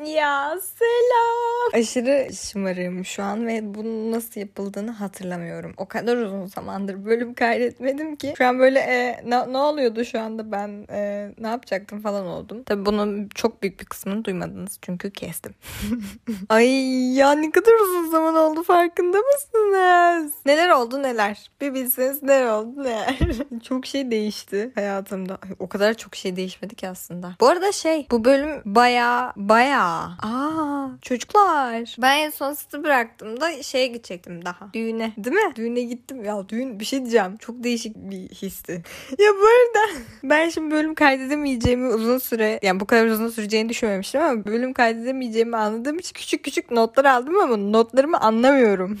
Ya selam. Aşırı şımarığım şu an ve bunun nasıl yapıldığını hatırlamıyorum. O kadar uzun zamandır bölüm kaydetmedim ki. Şu an böyle e, ne, ne oluyordu şu anda ben e, ne yapacaktım falan oldum. Tabii bunun çok büyük bir kısmını duymadınız çünkü kestim. Ay ya ne kadar uzun zaman oldu farkında mısınız? Neler oldu neler? Bir bilseniz neler oldu neler. çok şey değişti hayatımda. Ay, o kadar çok şey değişmedi ki aslında. Bu arada şey bu bölüm baya baya. Aa çocuklar. Ben en son sizi bıraktığımda şeye gidecektim daha. Düğüne. Değil mi? Düğüne gittim. Ya düğün bir şey diyeceğim. Çok değişik bir histi. ya bu arada ben şimdi bölüm kaydedemeyeceğimi uzun süre yani bu kadar uzun süreceğini düşünmemiştim ama bölüm kaydedemeyeceğimi anladığım için küçük küçük notlar aldım ama notlarımı anlamıyorum.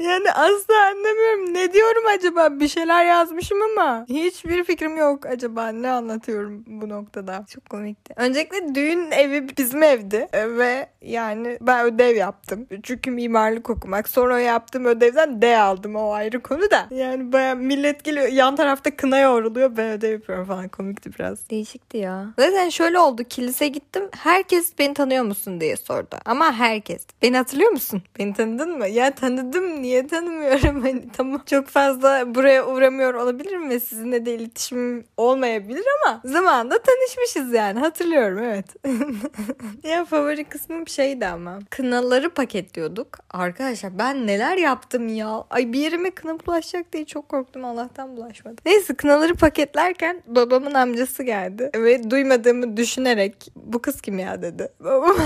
yani asla anlamıyorum. Ne diyorum acaba? Bir şeyler yazmışım ama hiçbir fikrim yok acaba ne anlatıyorum bu noktada. Çok komikti. Öncelikle düğün evi bizim evdi ve yani ben ödev yaptım. Çünkü mimarlık okumak. Sonra yaptığım ödevden D aldım o ayrı konu da. Yani baya millet geliyor yan tarafta kına yoğruluyor ben ödev yapıyorum falan komikti biraz. Değişikti ya. Zaten şöyle oldu kilise gittim herkes beni tanıyor musun diye sordu. Ama herkes. Beni hatırlıyor musun? Beni tanıdın mı? Ya tanıdım niye tanımıyorum hani tamam. Çok fazla buraya uğramıyor olabilirim ve sizinle de iletişimim olmayabilir ama zamanında tanışmışız yani hatırlıyorum evet. ya favori kısmım şeydi ama. Kınaları paketliyorduk. Arkadaşlar ben neler yaptım ya. Ay bir yerime kına bulaşacak diye çok korktum. Allah'tan bulaşmadı. Neyse kınaları paketlerken babamın amcası geldi. Ve duymadığımı düşünerek bu kız kim ya dedi. Babam,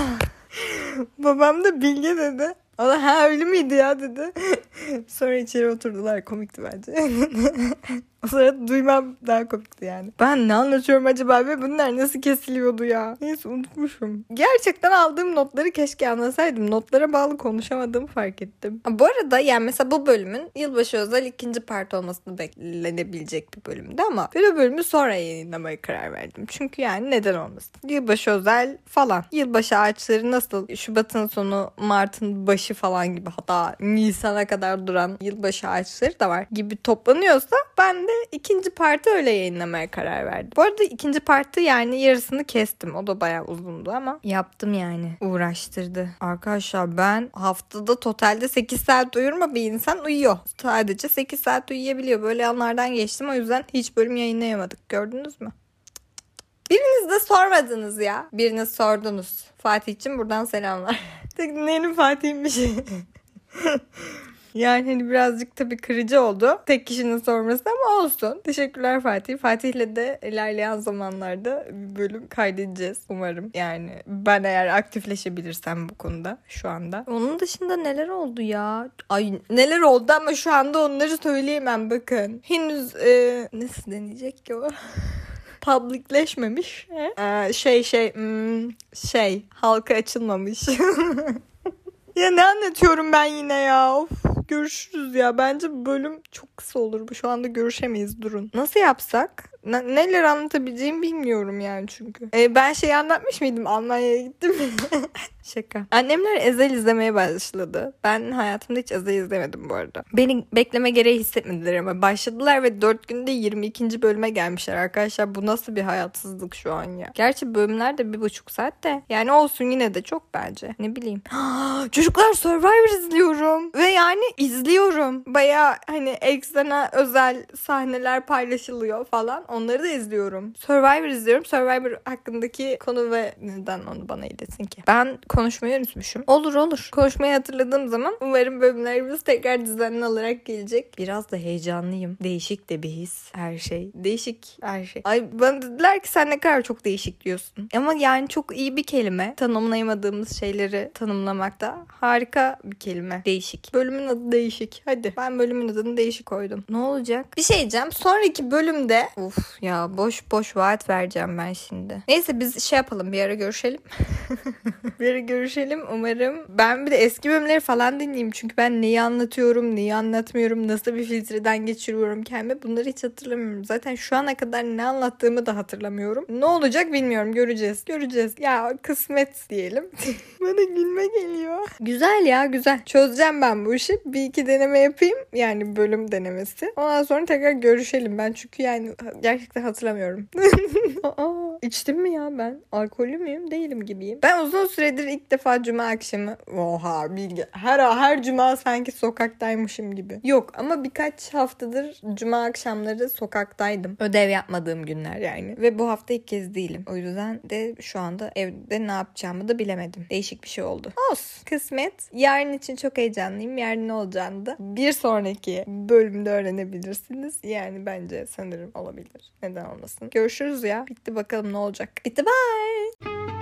babam da Bilge dedi. O da ha öyle miydi ya dedi. Sonra içeri oturdular. Komikti bence. o duymam daha komikti yani. Ben ne anlatıyorum acaba ve bunlar nasıl kesiliyordu ya? Neyse unutmuşum. Gerçekten aldığım notları keşke anlasaydım. Notlara bağlı konuşamadığımı fark ettim. Bu arada yani mesela bu bölümün yılbaşı özel ikinci part olmasını beklenebilecek bir bölümdü ama bir bölümü sonra yayınlamaya karar verdim. Çünkü yani neden olmasın? Yılbaşı özel falan. Yılbaşı ağaçları nasıl Şubat'ın sonu Mart'ın başı falan gibi hatta Nisan'a kadar duran yılbaşı ağaçları da var gibi toplanıyorsa ben de ikinci parti öyle yayınlamaya karar verdim. Bu arada ikinci parti yani yarısını kestim. O da bayağı uzundu ama yaptım yani. Uğraştırdı. Arkadaşlar ben haftada totalde 8 saat uyurum ama bir insan uyuyor. Sadece 8 saat uyuyabiliyor. Böyle anlardan geçtim o yüzden hiç bölüm yayınlayamadık. Gördünüz mü? Biriniz de sormadınız ya. Biriniz sordunuz. Fatih için buradan selamlar. Teknenin Fatih'miş. Yani hani birazcık tabii kırıcı oldu. Tek kişinin sorması ama olsun. Teşekkürler Fatih. Fatih'le de ilerleyen zamanlarda bir bölüm kaydedeceğiz umarım. Yani ben eğer aktifleşebilirsem bu konuda şu anda. Onun dışında neler oldu ya? Ay neler oldu ama şu anda onları söyleyemem bakın. Henüz e, nasıl deneyecek ki o? publicleşmemiş. Ee, şey şey hmm, şey halka açılmamış. ya ne anlatıyorum ben yine ya? Of görüşürüz ya. Bence bölüm çok kısa olur. Şu anda görüşemeyiz durun. Nasıl yapsak? Ne, neler anlatabileceğimi bilmiyorum yani çünkü. Ee, ben şey anlatmış mıydım? Almanya'ya gittim. Şaka. Annemler Ezel izlemeye başladı. Ben hayatımda hiç Ezel izlemedim bu arada. Beni bekleme gereği hissetmediler ama başladılar ve 4 günde 22. bölüme gelmişler arkadaşlar. Bu nasıl bir hayatsızlık şu an ya. Gerçi bölümler de bir buçuk saat de. Yani olsun yine de çok bence. Ne bileyim. Çocuklar Survivor izliyorum. Ve yani izliyorum. Baya hani ekstra özel sahneler paylaşılıyor falan. Onları da izliyorum. Survivor izliyorum. Survivor hakkındaki konu ve neden onu bana iletin ki. Ben konuşmayı unutmuşum. Olur olur. Konuşmayı hatırladığım zaman umarım bölümlerimiz tekrar düzenli olarak gelecek. Biraz da heyecanlıyım. Değişik de bir his her şey. Değişik her şey. Ay bana dediler ki sen ne kadar çok değişik diyorsun. Ama yani çok iyi bir kelime. Tanımlayamadığımız şeyleri tanımlamakta harika bir kelime. Değişik. Bölümün adı değişik. Hadi ben bölümün adını değişik koydum. Ne olacak? Bir şey diyeceğim. Sonraki bölümde uf ya boş boş vaat vereceğim ben şimdi. Neyse biz şey yapalım bir ara görüşelim. bir ara görüşelim umarım. Ben bir de eski bölümleri falan dinleyeyim. Çünkü ben neyi anlatıyorum, neyi anlatmıyorum, nasıl bir filtreden geçiriyorum kendime bunları hiç hatırlamıyorum. Zaten şu ana kadar ne anlattığımı da hatırlamıyorum. Ne olacak bilmiyorum. Göreceğiz. Göreceğiz. Ya kısmet diyelim. Bana gülme geliyor. Güzel ya güzel. Çözeceğim ben bu işi. Bir iki deneme yapayım. Yani bölüm denemesi. Ondan sonra tekrar görüşelim ben. Çünkü yani gerçekten hatırlamıyorum. İçtim mi ya ben? Alkollü müyüm? Değilim gibiyim. Ben uzun süredir ilk defa cuma akşamı oha bilgi her her cuma sanki sokaktaymışım gibi. Yok ama birkaç haftadır cuma akşamları sokaktaydım. Ödev yapmadığım günler yani. Ve bu hafta ilk kez değilim. O yüzden de şu anda evde ne yapacağımı da bilemedim. Değişik bir şey oldu. Olsun. Kısmet. Yarın için çok heyecanlıyım. Yarın ne olacağını da bir sonraki bölümde öğrenebilirsiniz. Yani bence sanırım olabilir. Neden olmasın. Görüşürüz ya. Bitti bakalım olacak. Bitti bye.